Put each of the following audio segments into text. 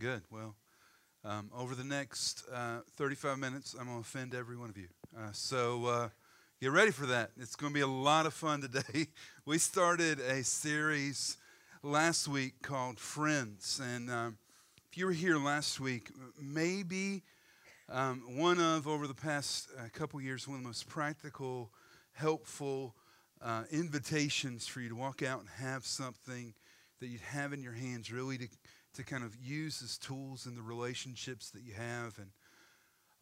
Good. Well, um, over the next uh, 35 minutes, I'm going to offend every one of you. Uh, so uh, get ready for that. It's going to be a lot of fun today. we started a series last week called Friends, and um, if you were here last week, maybe um, one of over the past uh, couple years, one of the most practical, helpful uh, invitations for you to walk out and have something that you'd have in your hands really to, to kind of use as tools in the relationships that you have. And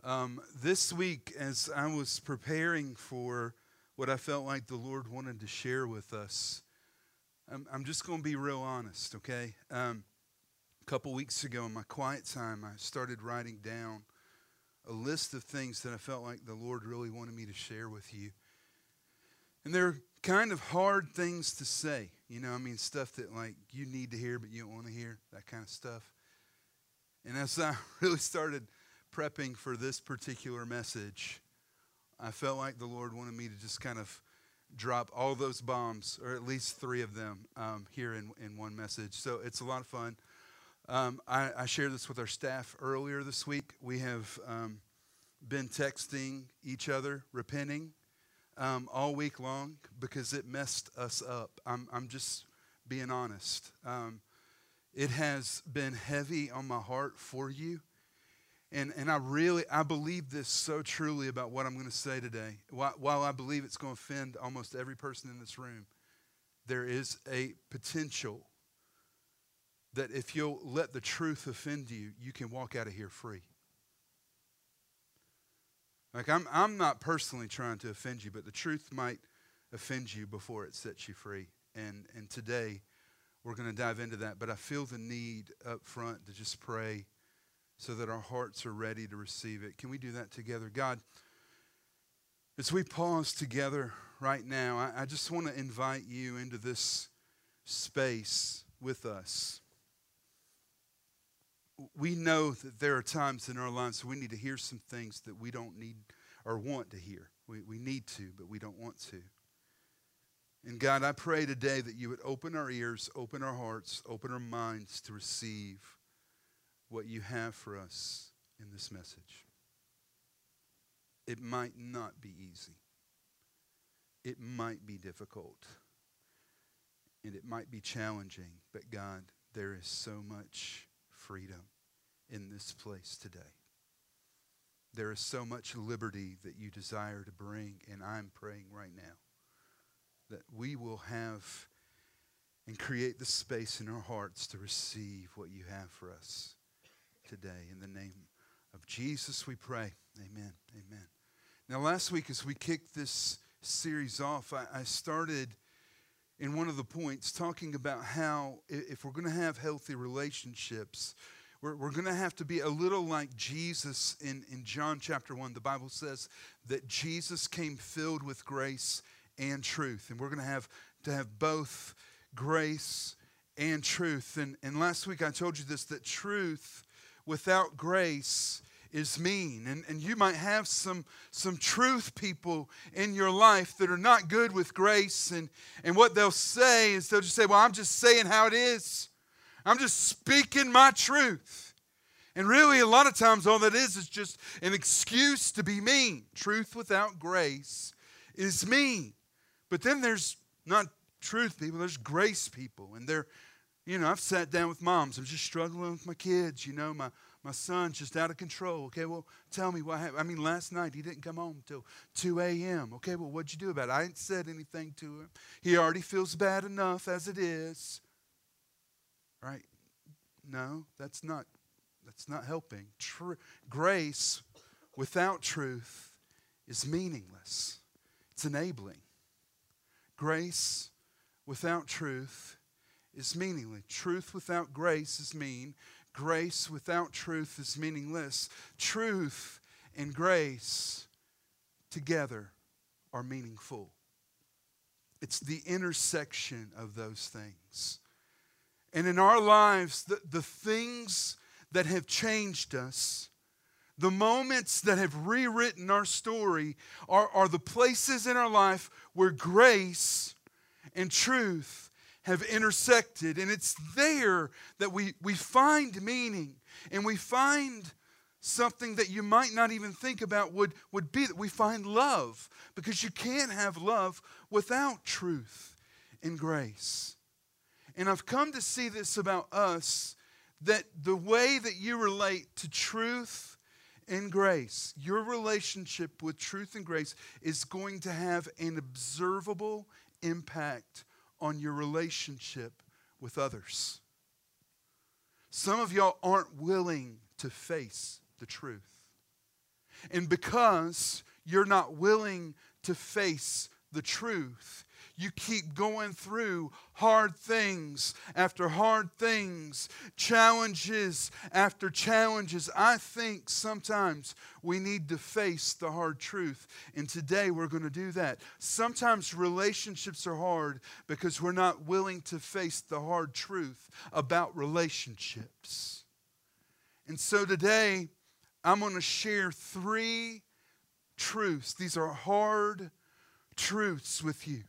um, this week, as I was preparing for what I felt like the Lord wanted to share with us, I'm, I'm just going to be real honest, okay? Um, a couple weeks ago in my quiet time, I started writing down a list of things that I felt like the Lord really wanted me to share with you. And they're kind of hard things to say. You know, I mean, stuff that like you need to hear, but you don't want to hear, that kind of stuff. And as I really started prepping for this particular message, I felt like the Lord wanted me to just kind of drop all those bombs, or at least three of them, um, here in, in one message. So it's a lot of fun. Um, I, I, shared this with our staff earlier this week. We have um, been texting each other, repenting um, all week long because it messed us up. I'm, I'm just being honest. Um, it has been heavy on my heart for you. And, and I really, I believe this so truly about what I'm going to say today. While, while I believe it's going to offend almost every person in this room, there is a potential that if you'll let the truth offend you, you can walk out of here free. Like, I'm, I'm not personally trying to offend you, but the truth might offend you before it sets you free. And, and today, we're going to dive into that. But I feel the need up front to just pray so that our hearts are ready to receive it. Can we do that together? God, as we pause together right now, I, I just want to invite you into this space with us we know that there are times in our lives we need to hear some things that we don't need or want to hear. We, we need to, but we don't want to. And God, I pray today that you would open our ears, open our hearts, open our minds to receive what you have for us in this message. It might not be easy, it might be difficult, and it might be challenging, but God, there is so much freedom in this place today. There is so much liberty that you desire to bring, and I'm praying right now that we will have and create the space in our hearts to receive what you have for us today. In the name of Jesus, we pray. Amen. Amen. Now, last week, as we kicked this series off, I, I started in one of the points talking about how if we're going to have healthy relationships, we're, we're going to have to be a little like Jesus in, in John chapter 1. The Bible says that Jesus came filled with grace and truth. And we're going to have to have both grace and truth. And, and last week I told you this that truth without grace is mean. And, and you might have some, some truth people in your life that are not good with grace. And, and what they'll say is they'll just say, Well, I'm just saying how it is. I'm just speaking my truth. And really, a lot of times, all that is is just an excuse to be mean. Truth without grace is mean. But then there's not truth people, there's grace people. And they're, you know, I've sat down with moms. I'm just struggling with my kids. You know, my, my son's just out of control. Okay, well, tell me what happened. I mean, last night he didn't come home till 2 a.m. Okay, well, what'd you do about it? I ain't said anything to him. He already feels bad enough as it is. Right? No, that's not that's not helping. Tr- grace without truth is meaningless. It's enabling. Grace without truth is meaningless. Truth without grace is mean. Grace without truth is meaningless. Truth and grace together are meaningful. It's the intersection of those things. And in our lives, the, the things that have changed us, the moments that have rewritten our story, are, are the places in our life where grace and truth have intersected. And it's there that we, we find meaning and we find something that you might not even think about would, would be that we find love because you can't have love without truth and grace. And I've come to see this about us that the way that you relate to truth and grace, your relationship with truth and grace is going to have an observable impact on your relationship with others. Some of y'all aren't willing to face the truth. And because you're not willing to face the truth, you keep going through hard things after hard things, challenges after challenges. I think sometimes we need to face the hard truth. And today we're going to do that. Sometimes relationships are hard because we're not willing to face the hard truth about relationships. And so today I'm going to share three truths. These are hard truths with you.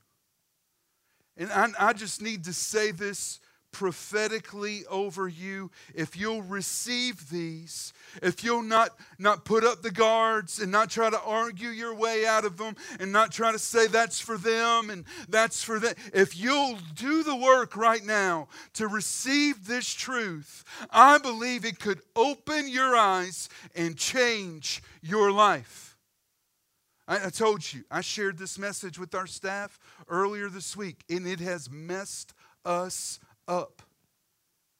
And I, I just need to say this prophetically over you. If you'll receive these if you'll not not put up the guards and not try to argue your way out of them and not try to say that's for them and that's for them if you'll do the work right now to receive this truth i believe it could open your eyes and change your life. I told you, I shared this message with our staff earlier this week, and it has messed us up.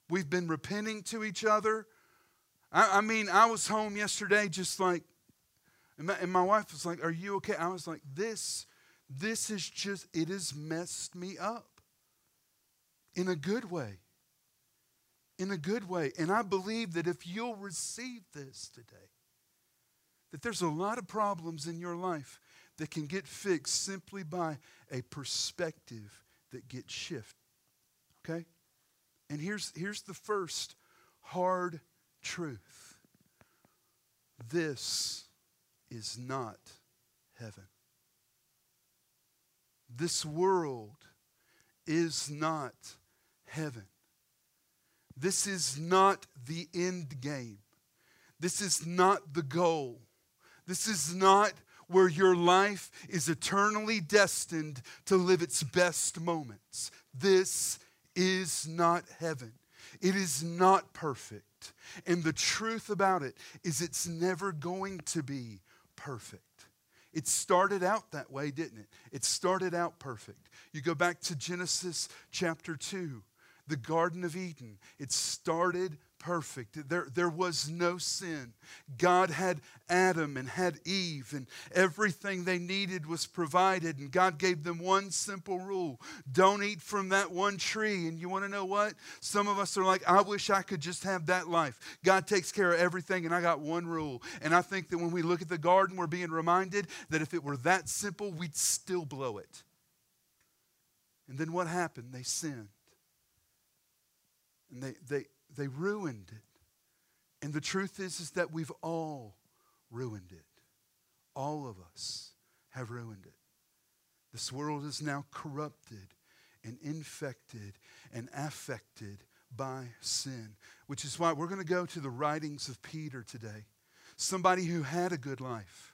We've been repenting to each other. I, I mean, I was home yesterday just like, and my, and my wife was like, Are you okay? I was like, This, this is just, it has messed me up in a good way. In a good way. And I believe that if you'll receive this today, that there's a lot of problems in your life that can get fixed simply by a perspective that gets shifted. Okay? And here's, here's the first hard truth this is not heaven. This world is not heaven. This is not the end game. This is not the goal. This is not where your life is eternally destined to live its best moments. This is not heaven. It is not perfect. And the truth about it is, it's never going to be perfect. It started out that way, didn't it? It started out perfect. You go back to Genesis chapter 2, the Garden of Eden. It started perfect. There, there was no sin. God had Adam and had Eve, and everything they needed was provided. And God gave them one simple rule don't eat from that one tree. And you want to know what? Some of us are like, I wish I could just have that life. God takes care of everything, and I got one rule. And I think that when we look at the garden, we're being reminded that if it were that simple, we'd still blow it. And then what happened? They sinned. And they, they, they ruined it. And the truth is, is that we've all ruined it. All of us have ruined it. This world is now corrupted and infected and affected by sin, which is why we're going to go to the writings of Peter today. Somebody who had a good life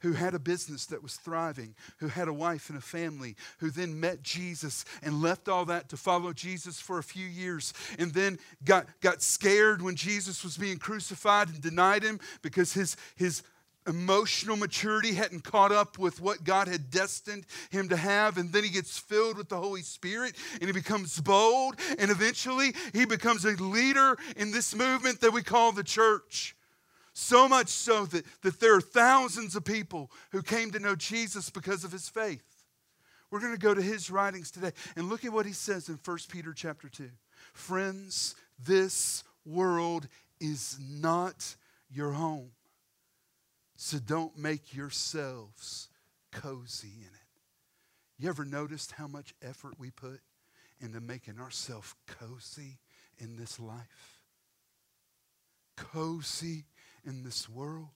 who had a business that was thriving, who had a wife and a family, who then met Jesus and left all that to follow Jesus for a few years, and then got, got scared when Jesus was being crucified and denied him because his, his emotional maturity hadn't caught up with what God had destined him to have. And then he gets filled with the Holy Spirit and he becomes bold. And eventually he becomes a leader in this movement that we call the church. So much so that, that there are thousands of people who came to know Jesus because of his faith. We're going to go to his writings today and look at what he says in 1 Peter chapter 2. Friends, this world is not your home. So don't make yourselves cozy in it. You ever noticed how much effort we put into making ourselves cozy in this life? Cozy in this world?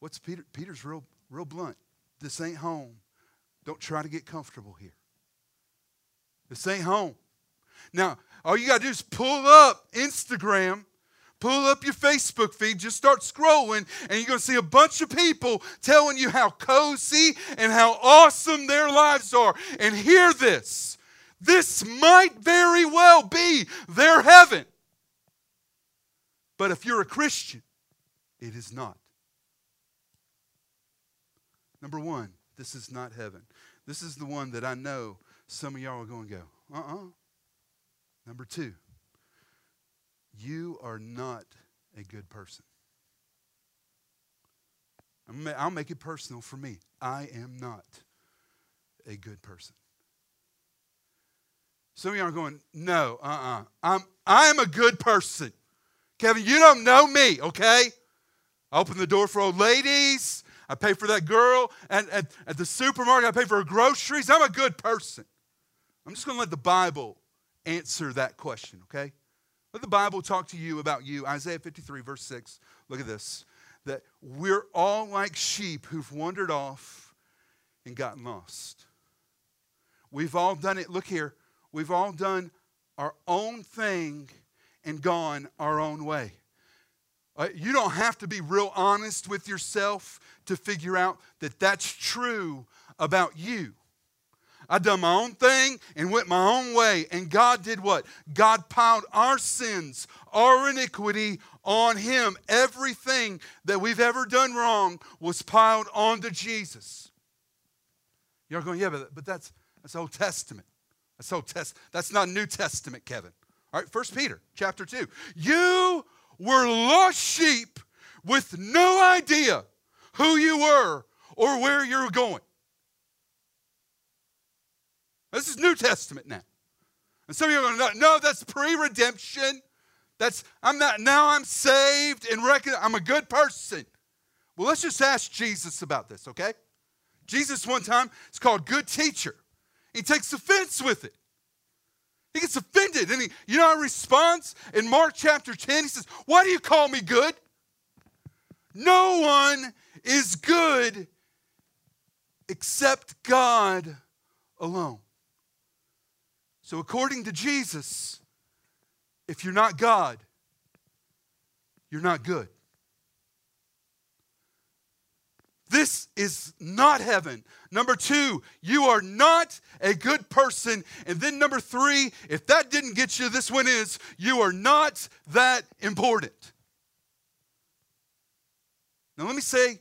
What's Peter? Peter's real, real blunt. This ain't home. Don't try to get comfortable here. This ain't home. Now, all you got to do is pull up Instagram Pull up your Facebook feed, just start scrolling, and you're going to see a bunch of people telling you how cozy and how awesome their lives are. And hear this this might very well be their heaven. But if you're a Christian, it is not. Number one, this is not heaven. This is the one that I know some of y'all are going to go, uh uh-uh. uh Number two, you are not a good person. I'll make it personal for me. I am not a good person. Some of y'all are going, no, uh-uh. I'm I'm a good person. Kevin, you don't know me, okay? I open the door for old ladies. I pay for that girl at, at, the supermarket. I pay for her groceries. I'm a good person. I'm just going to let the Bible answer that question, okay? Let the Bible talk to you about you. Isaiah 53, verse 6. Look at this. That we're all like sheep who've wandered off and gotten lost. We've all done it. Look here. We've all done our own thing and gone our own way. Uh, you don't have to be real honest with yourself to figure out that that's true about you. I done my own thing and went my own way. And God did what? God piled our sins, our iniquity on Him. Everything that we've ever done wrong was piled onto Jesus. You're going, yeah, but, but that's, that's Old Testament. That's Old Test. That's not New Testament, Kevin. All right, First Peter chapter 2. You were lost sheep with no idea who you were or where you were going. This is New Testament now. And some of you are going, to no, that's pre-redemption. That's I'm not now I'm saved and reckon I'm a good person. Well, let's just ask Jesus about this, okay? Jesus one time is called good teacher. He takes offense with it. He gets offended. And he, you know, our response in Mark chapter 10, he says, Why do you call me good? No one is good except God alone. So, according to Jesus, if you're not God, you're not good. This is not heaven. Number two, you are not a good person. And then number three, if that didn't get you, this one is you are not that important. Now, let me say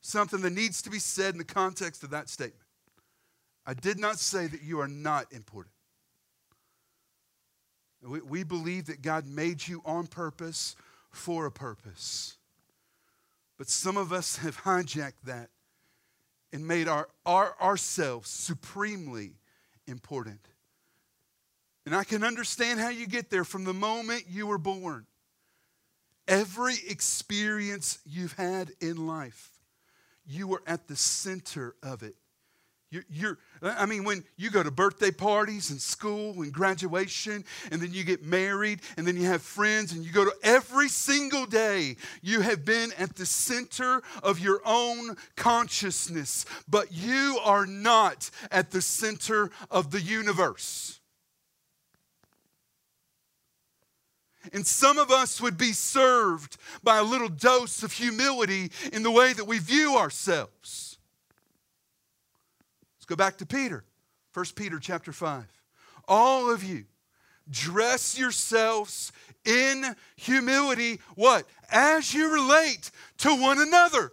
something that needs to be said in the context of that statement. I did not say that you are not important. We, we believe that God made you on purpose for a purpose. But some of us have hijacked that and made our, our, ourselves supremely important. And I can understand how you get there from the moment you were born. Every experience you've had in life, you were at the center of it. You're, you're, I mean, when you go to birthday parties and school and graduation, and then you get married, and then you have friends, and you go to every single day, you have been at the center of your own consciousness, but you are not at the center of the universe. And some of us would be served by a little dose of humility in the way that we view ourselves. Let's go back to Peter. 1 Peter chapter 5. All of you, dress yourselves in humility. What? As you relate to one another.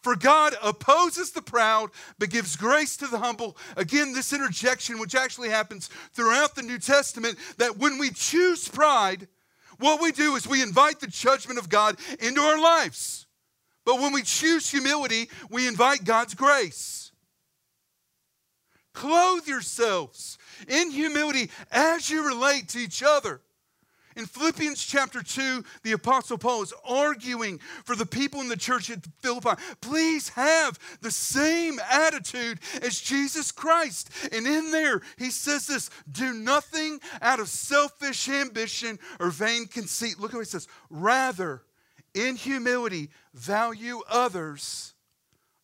For God opposes the proud, but gives grace to the humble. Again, this interjection, which actually happens throughout the New Testament, that when we choose pride, what we do is we invite the judgment of God into our lives. But when we choose humility, we invite God's grace. Clothe yourselves in humility as you relate to each other. In Philippians chapter 2, the Apostle Paul is arguing for the people in the church at Philippi. Please have the same attitude as Jesus Christ. And in there, he says this do nothing out of selfish ambition or vain conceit. Look at what he says. Rather, in humility, value others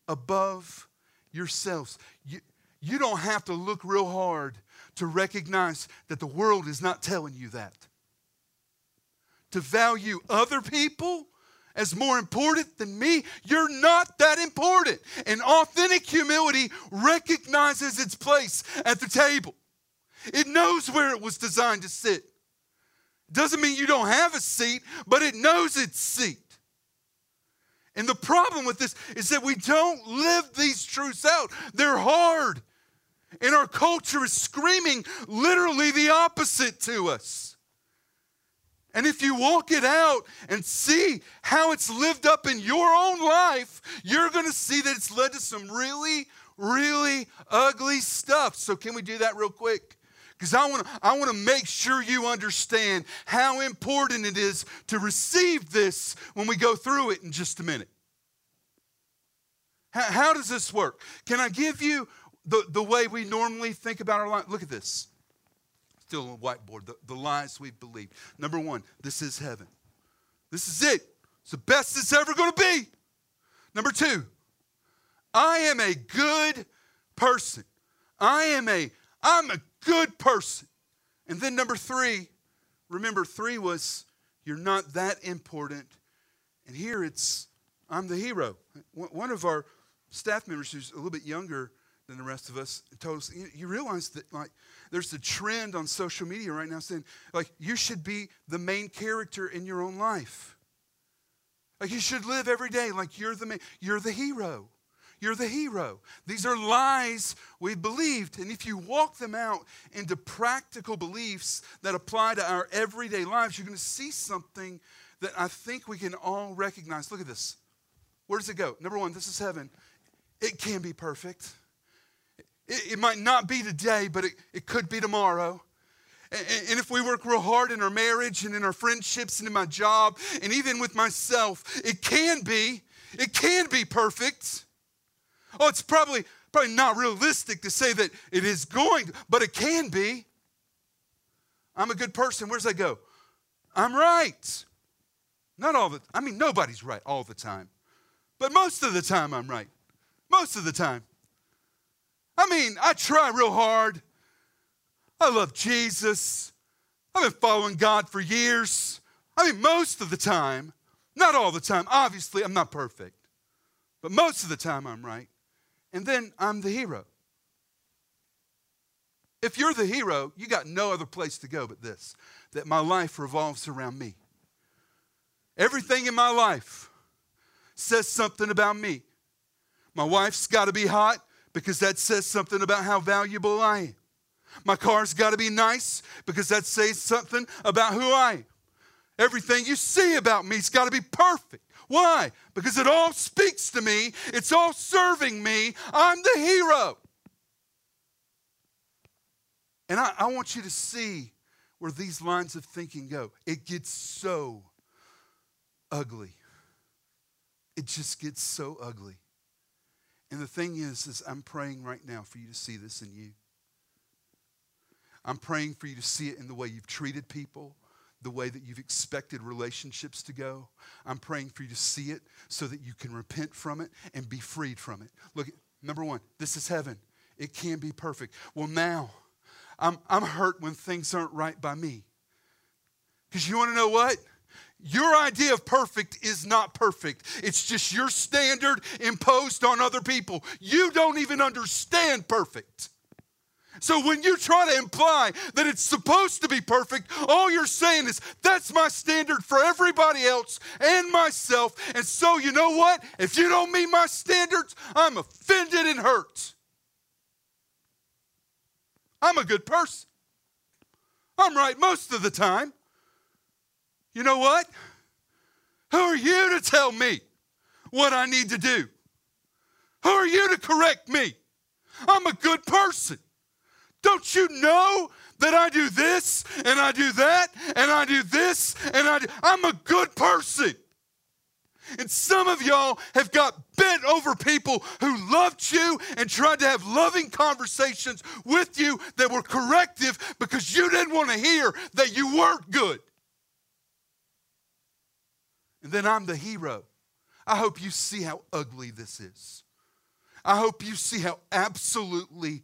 above yourselves. You, you don't have to look real hard to recognize that the world is not telling you that. To value other people as more important than me, you're not that important. And authentic humility recognizes its place at the table. It knows where it was designed to sit. Doesn't mean you don't have a seat, but it knows its seat. And the problem with this is that we don't live these truths out. They're hard. And our culture is screaming literally the opposite to us. And if you walk it out and see how it's lived up in your own life, you're going to see that it's led to some really, really ugly stuff. So, can we do that real quick? Because I want to I want to make sure you understand how important it is to receive this when we go through it in just a minute. How, how does this work? Can I give you the, the way we normally think about our life. Look at this. Still on the whiteboard, the, the lies we've believed. Number one, this is heaven. This is it. It's the best it's ever going to be. Number two, I am a good person. I am a, I'm a good person. And then number three, remember three was you're not that important. And here it's I'm the hero. One of our staff members who's a little bit younger than the rest of us told us. You, you realize that like there's a trend on social media right now saying like you should be the main character in your own life. Like you should live every day like you're the main, you're the hero. You're the hero. These are lies we believed. And if you walk them out into practical beliefs that apply to our everyday lives you're going to see something that i think we can all recognize. Look at this. Where does it go? Number one this is heaven. It can be perfect it, it might not be today, but it, it could be tomorrow. And, if we work real hard in our marriage and in our friendships and in my job and even with myself, it can be. It can be perfect. Oh, it's probably probably not realistic to say that it is going, but it can be. I'm a good person. Where's that go? I'm right. Not all the I mean nobody's right all the time. But most of the time I'm right. Most of the time. I mean, I try real hard. I love Jesus. I've been following God for years. I mean, most of the time, not all the time. Obviously, I'm not perfect, but most of the time I'm right. And then I'm the hero. If you're the hero, you got no other place to go but this that my life revolves around me. Everything in my life says something about me. My wife's got to be hot because that says something about how valuable I am. My car's got to be nice because that says something about who I am. Everything you see about me's got to be perfect. Why? Because it all speaks to me, it's all serving me. I'm the hero. And I, I want you to see where these lines of thinking go. It gets so ugly. It just gets so ugly. And the thing is, is I'm praying right now for you to see this in you. I'm praying for you to see it in the way you've treated people, the way that you've expected relationships to go. I'm praying for you to see it so that you can repent from it and be freed from it. Look, number one, this is heaven. It can be perfect. Well, now, I'm, I'm hurt when things aren't right by me. Because you want to know what? Your idea of perfect is not perfect. It's just your standard imposed on other people. You don't even understand perfect. So when you try to imply that it's supposed to be perfect, all you're saying is that's my standard for everybody else and myself. And so you know what? If you don't meet my standards, I'm offended and hurt. I'm a good person. I'm right most of the time. You know what? Who are you to tell me what I need to do? Who are you to correct me? I'm a good person. Don't you know that I do this and I do that and I do this and I do, I'm a good person. And some of y'all have got bent over people who loved you and tried to have loving conversations with you that were corrective because you didn't want to hear that you weren't good. And then I'm the hero. I hope you see how ugly this is. I hope you see how absolutely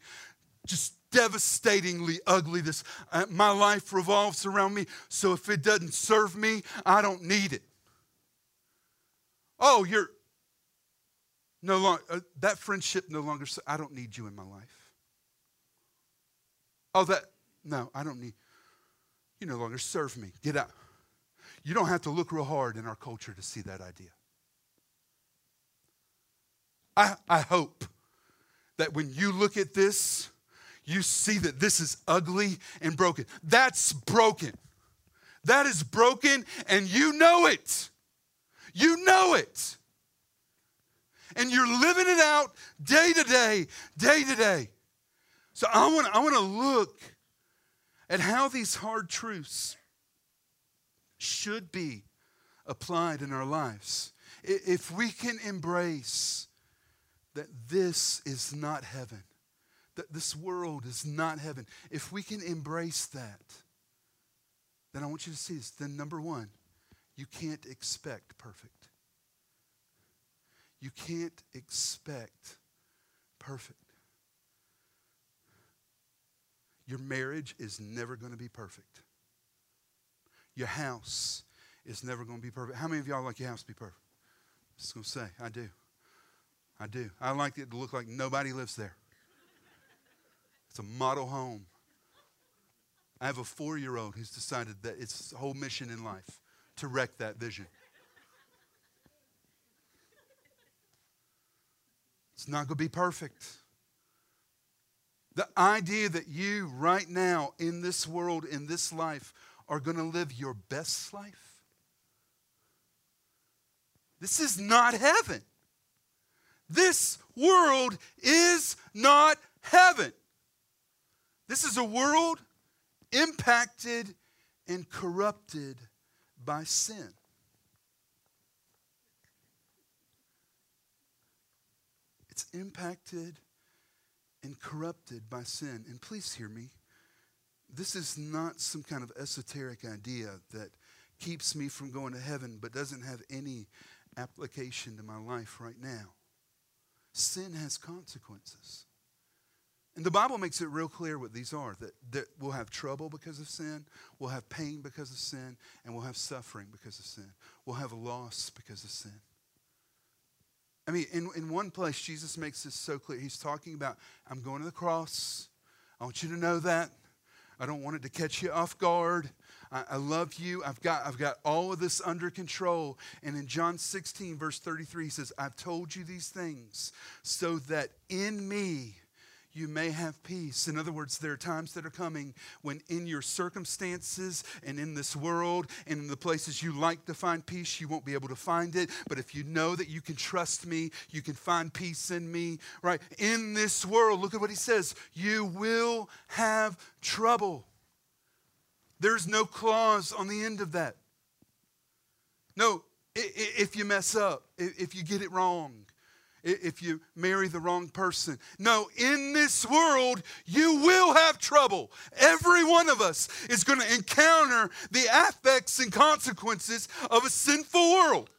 just devastatingly ugly this uh, my life revolves around me. So if it doesn't serve me i don't need it. Oh you're no longer uh, that friendship no longer i don't need you in my life. Oh that no i don't need you no longer serve me. Get out you don't have to look real hard in our culture to see that idea i, I hope that when you look at this you see that this is ugly and broken. That's broken. That is broken, and you know it. You know it. And you're living it out day to day, day to day. So I want, I want to look at how these hard truths should be applied in our lives. If we can embrace that this is not heaven, that this world is not heaven, if we can embrace that, then I want you to see this. Then, number one, you can't expect perfect. You can't expect perfect. Your marriage is never going to be perfect. Your house is never going to be perfect. How many of y'all like your house to be perfect? I'm just going to say, I do. I do. I like it to look like nobody lives there. It's a model home. I have a four year old who's decided that its his whole mission in life to wreck that vision. It's not going to be perfect. The idea that you, right now, in this world, in this life, are going to live your best life. This is not heaven. This world is not heaven. This is a world impacted and corrupted by sin. It's impacted and corrupted by sin. And please hear me. This is not some kind of esoteric idea that keeps me from going to heaven but doesn't have any application to my life right now. Sin has consequences. And the Bible makes it real clear what these are that, that we'll have trouble because of sin, we'll have pain because of sin, and we'll have suffering because of sin. We'll have loss because of sin. I mean, in, in one place, Jesus makes this so clear. He's talking about, I'm going to the cross. I want you to know that. I don't want it to catch you off guard. I, I love you. I've got, I've got all of this under control. And in John 16, verse 33, he says, I've told you these things so that in me, you may have peace. In other words, there are times that are coming when, in your circumstances and in this world and in the places you like to find peace, you won't be able to find it. But if you know that you can trust me, you can find peace in me, right? In this world, look at what he says you will have trouble. There's no clause on the end of that. No, if you mess up, if you get it wrong, if you marry the wrong person. No, in this world, you will have trouble. Every one of us is going to encounter the affects and consequences of a sinful world.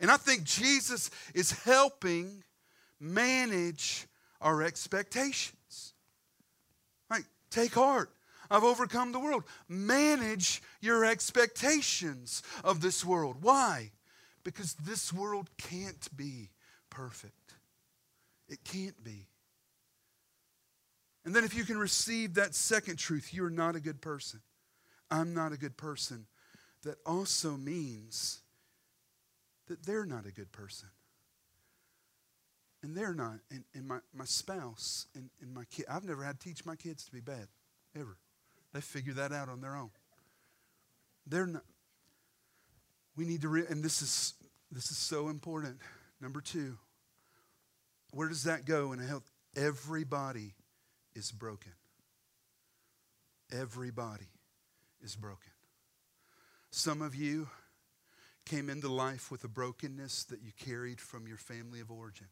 And I think Jesus is helping manage our expectations. Right? Take heart. I've overcome the world. Manage your expectations of this world. Why? Because this world can't be perfect. It can't be. And then, if you can receive that second truth, you're not a good person. I'm not a good person. That also means that they're not a good person. And they're not. And, and my, my spouse and, and my kid, I've never had to teach my kids to be bad, ever. They figure that out on their own. They're not. We need to, re- and this is, this is so important. Number two, where does that go in health? Everybody is broken. Everybody is broken. Some of you came into life with a brokenness that you carried from your family of origin.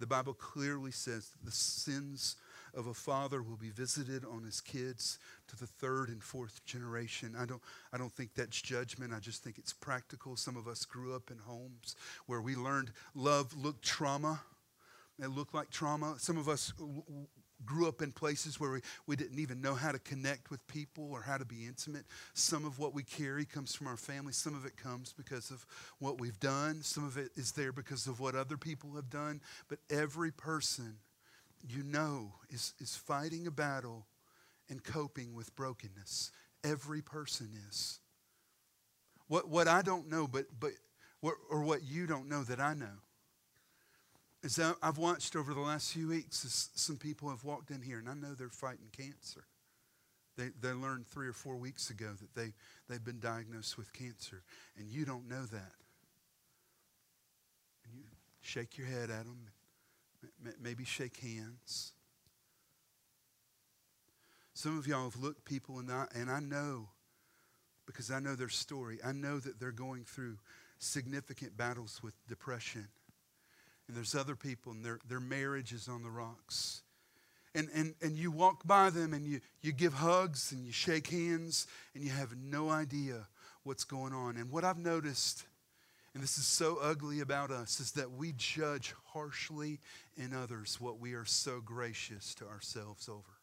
The Bible clearly says the sins of a father will be visited on his kids to the third and fourth generation. I don't, I don't think that's judgment. I just think it's practical. Some of us grew up in homes where we learned love looked trauma. It looked like trauma. Some of us grew up in places where we, we didn't even know how to connect with people or how to be intimate. Some of what we carry comes from our family. Some of it comes because of what we've done. Some of it is there because of what other people have done. But every person you know is, is fighting a battle and coping with brokenness. Every person is. What, what I don't know, but, but what, or what you don't know that I know is that I've watched over the last few weeks as some people have walked in here, and I know they're fighting cancer. They, they learned three or four weeks ago that they, they've been diagnosed with cancer, and you don't know that. And you shake your head at them, maybe shake hands. Some of y'all have looked people, and I, and I know, because I know their story, I know that they're going through significant battles with depression and there's other people and their, their marriage is on the rocks. And, and, and you walk by them and you, you give hugs and you shake hands and you have no idea what's going on. And what I've noticed, and this is so ugly about us, is that we judge harshly in others what we are so gracious to ourselves over.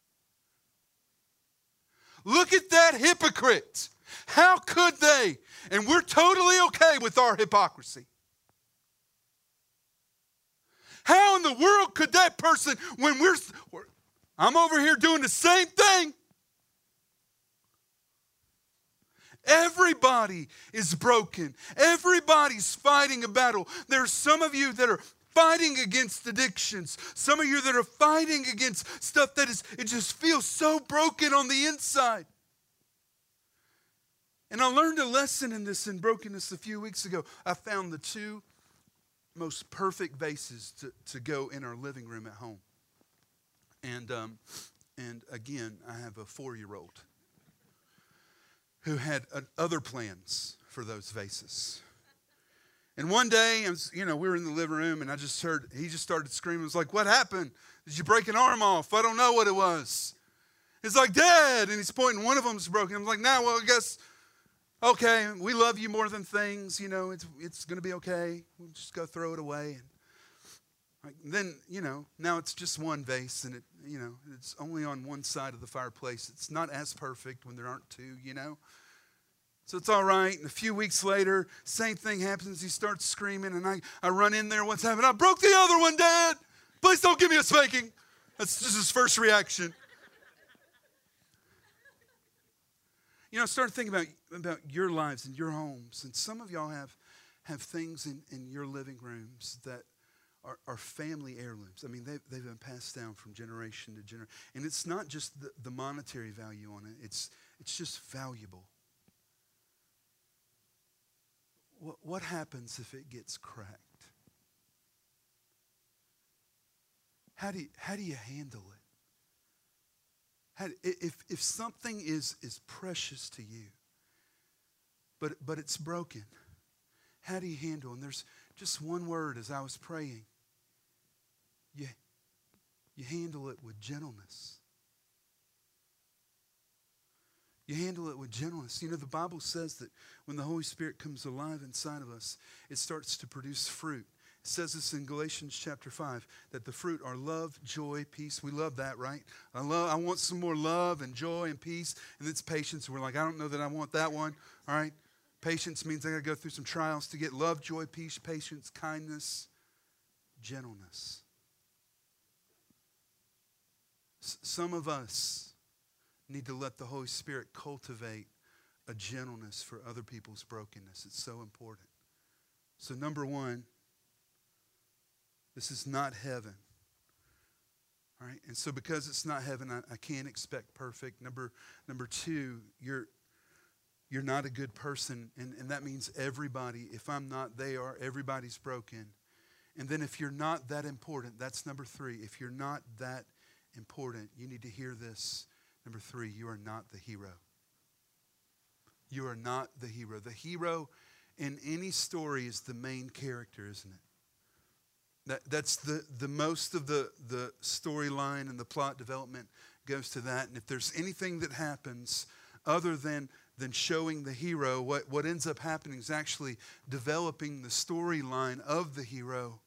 Look at that hypocrite. How could they? And we're totally okay with our hypocrisy. How in the world could that person, when we're, I'm over here doing the same thing? Everybody is broken. Everybody's fighting a battle. There's some of you that are fighting against addictions. Some of you that are fighting against stuff that is, it just feels so broken on the inside. And I learned a lesson in this in brokenness a few weeks ago. I found the two most perfect vases to, to go in our living room at home. And, um, and again, I have a four year old who had uh, other plans for those vases. And one day, I was, you know, we were in the living room and I just heard, he just started screaming. I was like, What happened? Did you break an arm off? I don't know what it was. He's like, Dad. And he's pointing, one of them's broken. I'm like, Now, nah, well, I guess okay, we love you more than things, you know, it's, it's to be okay. We'll just go throw it away. And then, you know, now it's just one vase and it, you know, it's only on one side of the fireplace. It's not as perfect when there aren't two, you know. So it's all right. And a few weeks later, same thing happens. He starts screaming, and I, I run in there. What's happening? I broke the other one, Dad. Please don't give me a spanking. That's just his first reaction. You know, I started thinking about, about your lives and your homes. And some of y'all have, have things in, in your living rooms that are, are family heirlooms. I mean, they've, they've been passed down from generation to generation. And it's not just the, the monetary value on it, it's, it's just valuable. What, what happens if it gets cracked? How do you, how do you handle it? How, if, if something is, is precious to you, but, but it's broken, how do you handle it? And there's just one word as I was praying. You, you handle it with gentleness. You handle it with gentleness. You know, the Bible says that when the Holy Spirit comes alive inside of us, it starts to produce fruit It says this in Galatians chapter 5 that the fruit are love, joy, peace. We love that, right? I love I want some more love and joy and peace. And it's patience. We're like, I don't know that I want that one. All right. Patience means I gotta go through some trials to get love, joy, peace, patience, kindness, gentleness. Some of us need to let the Holy Spirit cultivate a gentleness for other people's brokenness. It's so important. So, number one, this is not heaven. All right? And so because it's not heaven, I, I can't expect perfect. Number number two, you're you're not a good person. And, and that means everybody, if I'm not, they are, everybody's broken. And then if you're not that important, that's number three. If you're not that important, you need to hear this. Number three, you are not the hero. You are not the hero. The hero in any story is the main character, isn't it? That, that's the, the most of the, the storyline and the plot development goes to that. And if there's anything that happens other than, than showing the hero, what, what ends up happening is actually developing the storyline of the hero.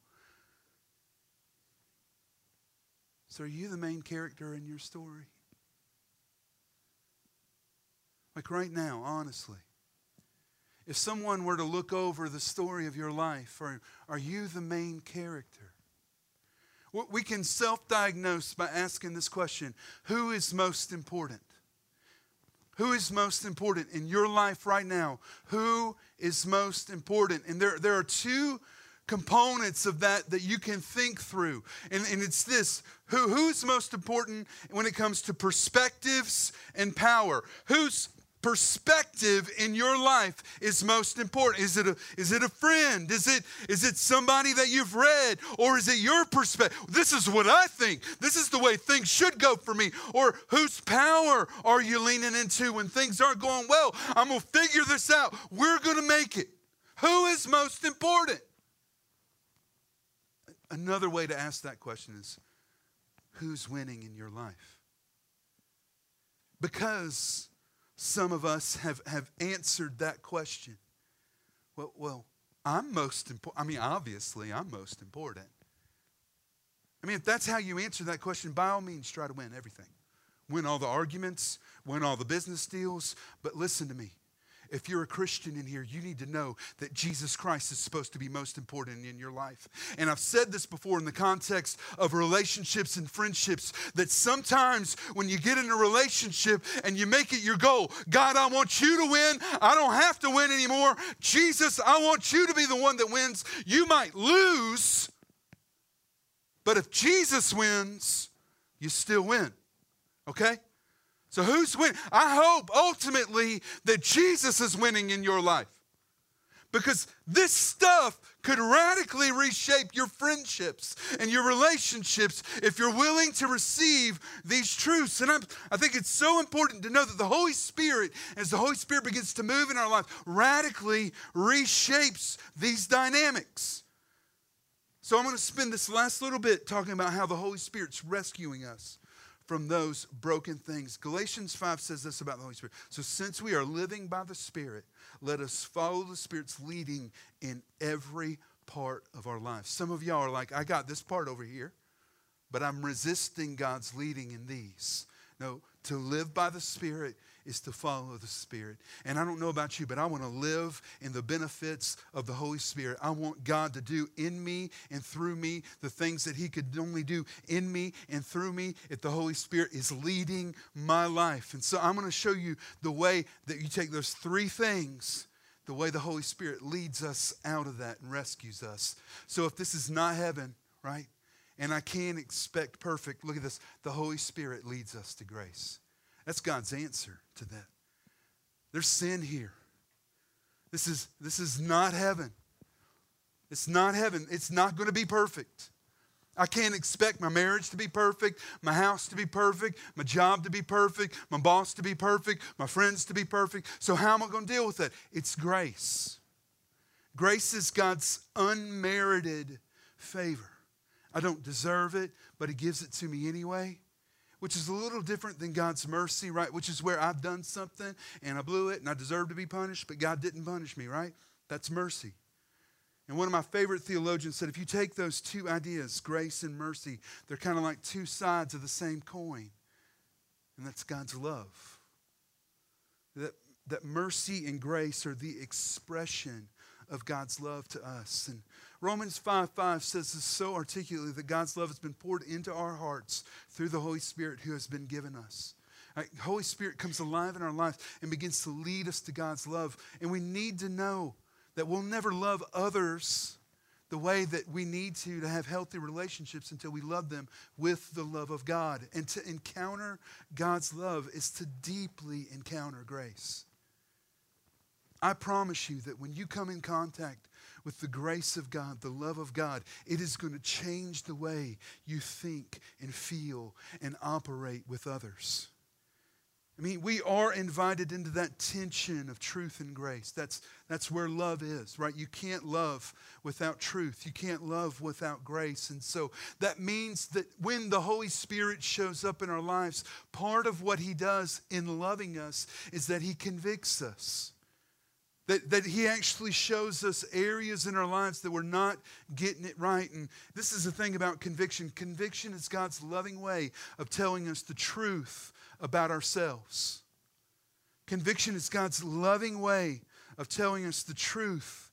So, are you the main character in your story? Like right now, honestly. If someone were to look over the story of your life, are, are you the main character? We can self diagnose by asking this question Who is most important? Who is most important in your life right now? Who is most important? And there, there are two components of that that you can think through. And, and it's this who, who's most important when it comes to perspectives and power? Who's perspective in your life is most important. Is it a, is it a friend? Is it, is it somebody that you've read? Or is it your perspective? This is what I think. This is the way things should go for me. Or whose power are you leaning into when things aren't going well? I'm going to figure this out. We're going to make it. Who is most important? Another way to ask that question is who's winning in your life? Because some of us have, have answered that question. Well, well I'm most important. I mean, obviously, I'm most important. I mean, if that's how you answer that question, by all means, try to win everything. Win all the arguments, win all the business deals. But listen to me if you're a Christian in here, you need to know that Jesus Christ is supposed to be most important in your life. And I've said this before in the context of relationships and friendships that sometimes when you get in a relationship and you make it your goal, God, I want you to win. I don't have to win anymore. Jesus, I want you to be the one that wins. You might lose, but if Jesus wins, you still win. Okay? So who's winning? I hope ultimately that Jesus is winning in your life. Because this stuff could radically reshape your friendships and your relationships if you're willing to receive these truths. And I'm, i think it's so important to know that the Holy Spirit, as the Holy Spirit begins to move in our life, radically reshapes these dynamics. So I'm going to spend this last little bit talking about how the Holy Spirit's rescuing us from those broken things. Galatians 5 says this about the Holy Spirit. So, since we are living by the Spirit, let us follow the Spirit's leading in every part of our lives. Some of y'all are like, I got this part over here, but I'm resisting God's leading in these. No, to live by the Spirit is to follow the Spirit. And I don't know about you, but I want to live in the benefits of the Holy Spirit. I want God to do in me and through me the things that He could only do in me and through me if the Holy Spirit is leading my life. And so I'm going to show you the way that you take those three things the way the Holy Spirit leads us out of that and rescues us. So if this is not heaven, right? And I can't expect perfect, look at this. The Holy Spirit leads us to grace. That's God's answer to that. There's sin here. This is, this is not heaven. It's not heaven. It's not going to be perfect. I can't expect my marriage to be perfect, my house to be perfect, my job to be perfect, my boss to be perfect, my friends to be perfect. So, how am I going to deal with that? It's grace. Grace is God's unmerited favor. I don't deserve it, but He gives it to me anyway which is a little different than God's mercy, right? Which is where I've done something and I blew it and I deserve to be punished, but God didn't punish me, right? That's mercy. And one of my favorite theologians said if you take those two ideas, grace and mercy, they're kind of like two sides of the same coin. And that's God's love. That, that mercy and grace are the expression of God's love to us. And Romans 5 5 says this so articulately that God's love has been poured into our hearts through the Holy Spirit who has been given us. Right? Holy Spirit comes alive in our lives and begins to lead us to God's love. And we need to know that we'll never love others the way that we need to to have healthy relationships until we love them with the love of God. And to encounter God's love is to deeply encounter grace. I promise you that when you come in contact with the grace of God, the love of God, it is going to change the way you think and feel and operate with others. I mean, we are invited into that tension of truth and grace. That's, that's where love is, right? You can't love without truth. You can't love without grace. And so that means that when the Holy Spirit shows up in our lives, part of what He does in loving us is that He convicts us. That, that he actually shows us areas in our lives that we're not getting it right. And this is the thing about conviction conviction is God's loving way of telling us the truth about ourselves. Conviction is God's loving way of telling us the truth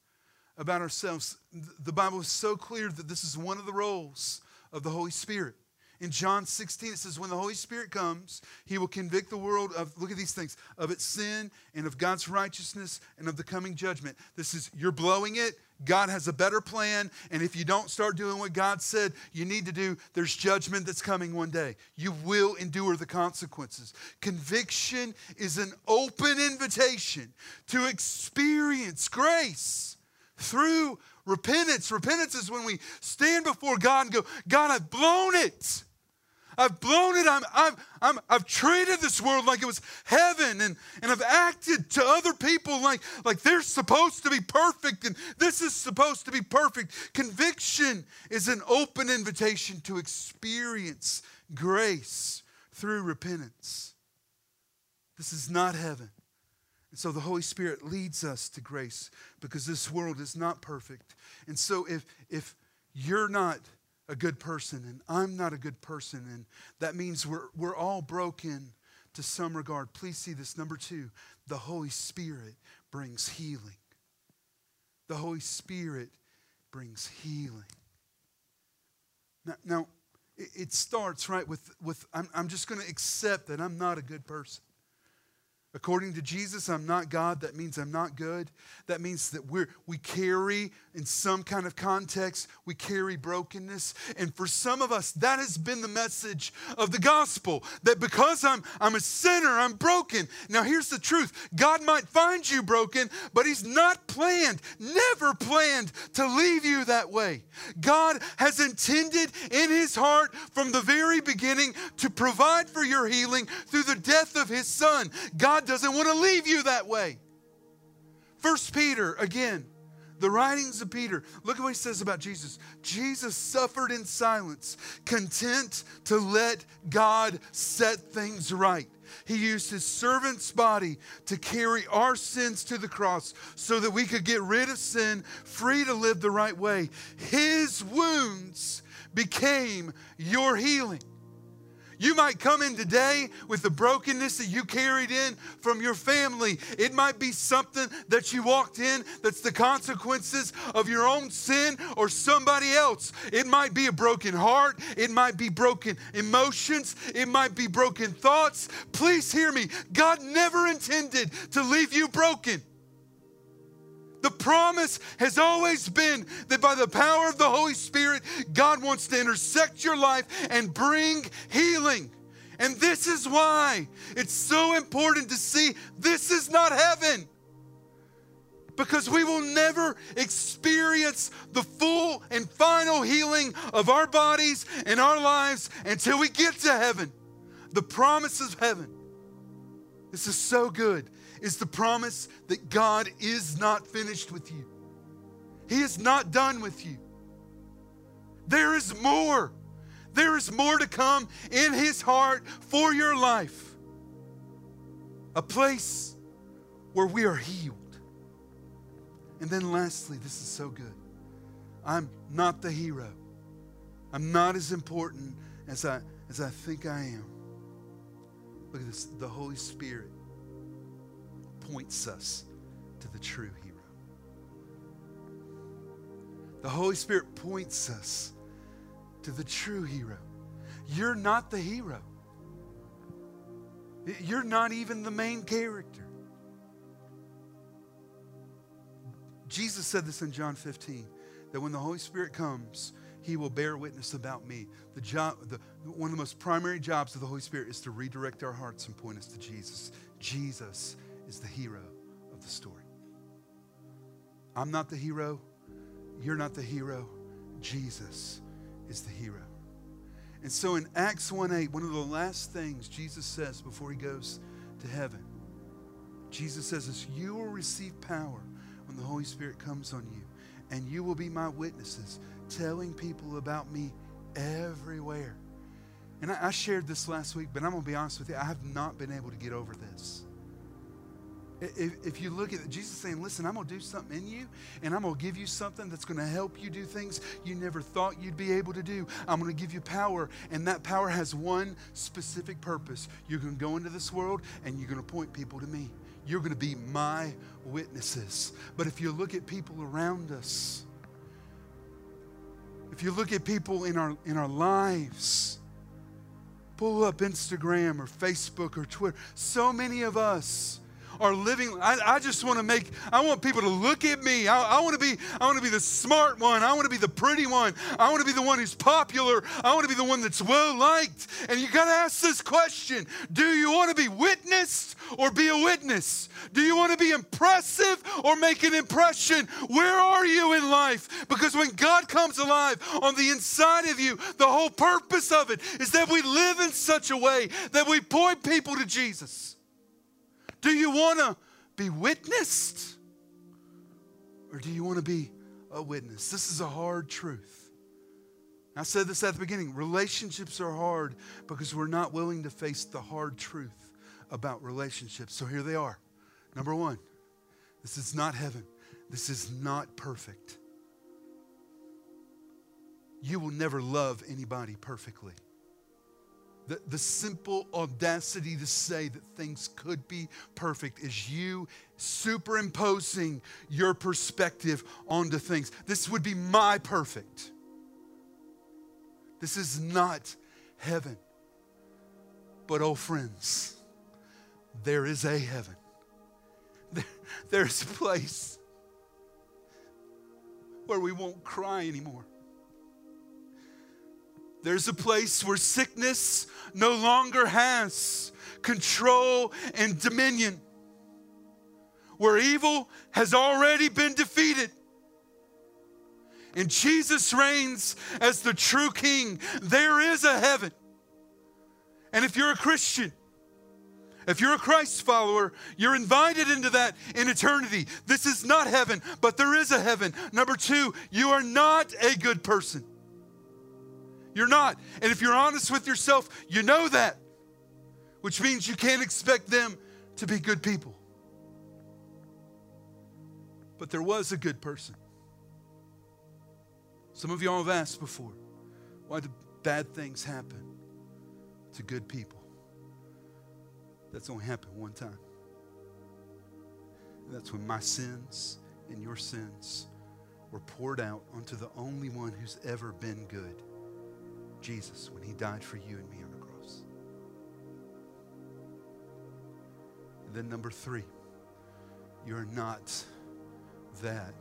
about ourselves. The Bible is so clear that this is one of the roles of the Holy Spirit. In John 16, it says, When the Holy Spirit comes, he will convict the world of, look at these things, of its sin and of God's righteousness and of the coming judgment. This is, you're blowing it. God has a better plan. And if you don't start doing what God said you need to do, there's judgment that's coming one day. You will endure the consequences. Conviction is an open invitation to experience grace through repentance. Repentance is when we stand before God and go, God, I've blown it. I've blown it. I'm, I'm, I'm, I've treated this world like it was heaven, and, and I've acted to other people like, like they're supposed to be perfect, and this is supposed to be perfect. Conviction is an open invitation to experience grace through repentance. This is not heaven. And so the Holy Spirit leads us to grace because this world is not perfect. And so if, if you're not a good person and I'm not a good person. And that means we're, we're all broken to some regard. Please see this. Number two, the Holy Spirit brings healing. The Holy Spirit brings healing. Now, now it, it starts, right, with, with I'm, I'm just going to accept that I'm not a good person. According to Jesus, I'm not God. That means I'm not good. That means that we're, we carry, in some kind of context, we carry brokenness. And for some of us, that has been the message of the gospel that because I'm, I'm a sinner, I'm broken. Now, here's the truth God might find you broken, but He's not planned, never planned to leave you that way. God has intended in His heart from the very beginning to provide for your healing through the death of His Son. God doesn't want to leave you that way. First Peter, again, the writings of Peter. Look at what he says about Jesus. Jesus suffered in silence, content to let God set things right. He used his servant's body to carry our sins to the cross so that we could get rid of sin, free to live the right way. His wounds became your healing. You might come in today with the brokenness that you carried in from your family. It might be something that you walked in that's the consequences of your own sin or somebody else. It might be a broken heart. It might be broken emotions. It might be broken thoughts. Please hear me. God never intended to leave you broken. The promise has always been that by the power of the Holy Spirit, God wants to intersect your life and bring healing. And this is why it's so important to see this is not heaven. Because we will never experience the full and final healing of our bodies and our lives until we get to heaven. The promise of heaven. This is so good is the promise that God is not finished with you. He is not done with you. There is more. There is more to come in His heart for your life. A place where we are healed. And then, lastly, this is so good. I'm not the hero. I'm not as important as I, as I think I am. Look at this the Holy Spirit points us to the true hero. The Holy Spirit points us to the true hero. You're not the hero. You're not even the main character. Jesus said this in John 15 that when the Holy Spirit comes, he will bear witness about me. The job, the, one of the most primary jobs of the Holy Spirit is to redirect our hearts and point us to Jesus. Jesus is the hero of the story. I'm not the hero. You're not the hero. Jesus is the hero. And so in Acts 1 8, one of the last things Jesus says before he goes to heaven. Jesus says this You will receive power when the Holy Spirit comes on you, and you will be my witnesses, telling people about me everywhere. And I, I shared this last week, but I'm going to be honest with you, I have not been able to get over this. If, if you look at Jesus saying, Listen, I'm going to do something in you, and I'm going to give you something that's going to help you do things you never thought you'd be able to do. I'm going to give you power, and that power has one specific purpose. You're going to go into this world, and you're going to point people to me. You're going to be my witnesses. But if you look at people around us, if you look at people in our, in our lives, pull up Instagram or Facebook or Twitter, so many of us are living. I, I just want to make, I want people to look at me. I, I want to be, I want to be the smart one. I want to be the pretty one. I want to be the one who's popular. I want to be the one that's well liked. And you got to ask this question Do you want to be witnessed or be a witness? Do you want to be impressive or make an impression? Where are you in life? Because when God comes alive on the inside of you, the whole purpose of it is that we live in such a way that we point people to Jesus. Do you want to be witnessed? Or do you want to be a witness? This is a hard truth. I said this at the beginning relationships are hard because we're not willing to face the hard truth about relationships. So here they are. Number one, this is not heaven, this is not perfect. You will never love anybody perfectly the, the simple audacity to say that things could be perfect is you superimposing your perspective onto things. This would be my perfect. This is not heaven. But, oh, friends, there is a heaven. There, there's a place where we won't cry anymore. There's a place where sickness no longer has control and dominion, where evil has already been defeated. And Jesus reigns as the true king. There is a heaven. And if you're a Christian, if you're a Christ follower, you're invited into that in eternity. This is not heaven, but there is a heaven. Number two, you are not a good person. You're not. And if you're honest with yourself, you know that, which means you can't expect them to be good people. But there was a good person. Some of y'all have asked before why do bad things happen to good people? That's only happened one time. And that's when my sins and your sins were poured out onto the only one who's ever been good. Jesus when he died for you and me on the cross. And then, number three, you're not that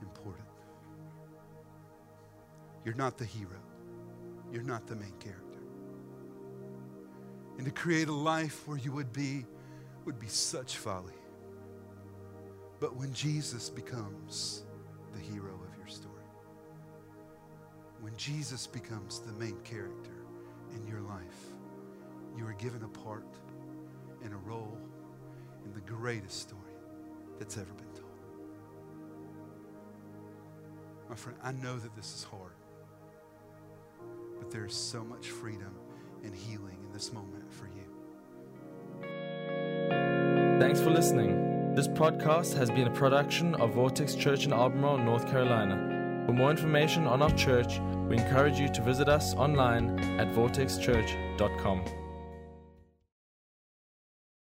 important. You're not the hero, you're not the main character. And to create a life where you would be would be such folly. But when Jesus becomes the hero Jesus becomes the main character in your life, you are given a part and a role in the greatest story that's ever been told. My friend, I know that this is hard, but there's so much freedom and healing in this moment for you. Thanks for listening. This podcast has been a production of Vortex Church in Albemarle, North Carolina. For more information on our church, we encourage you to visit us online at vortexchurch.com.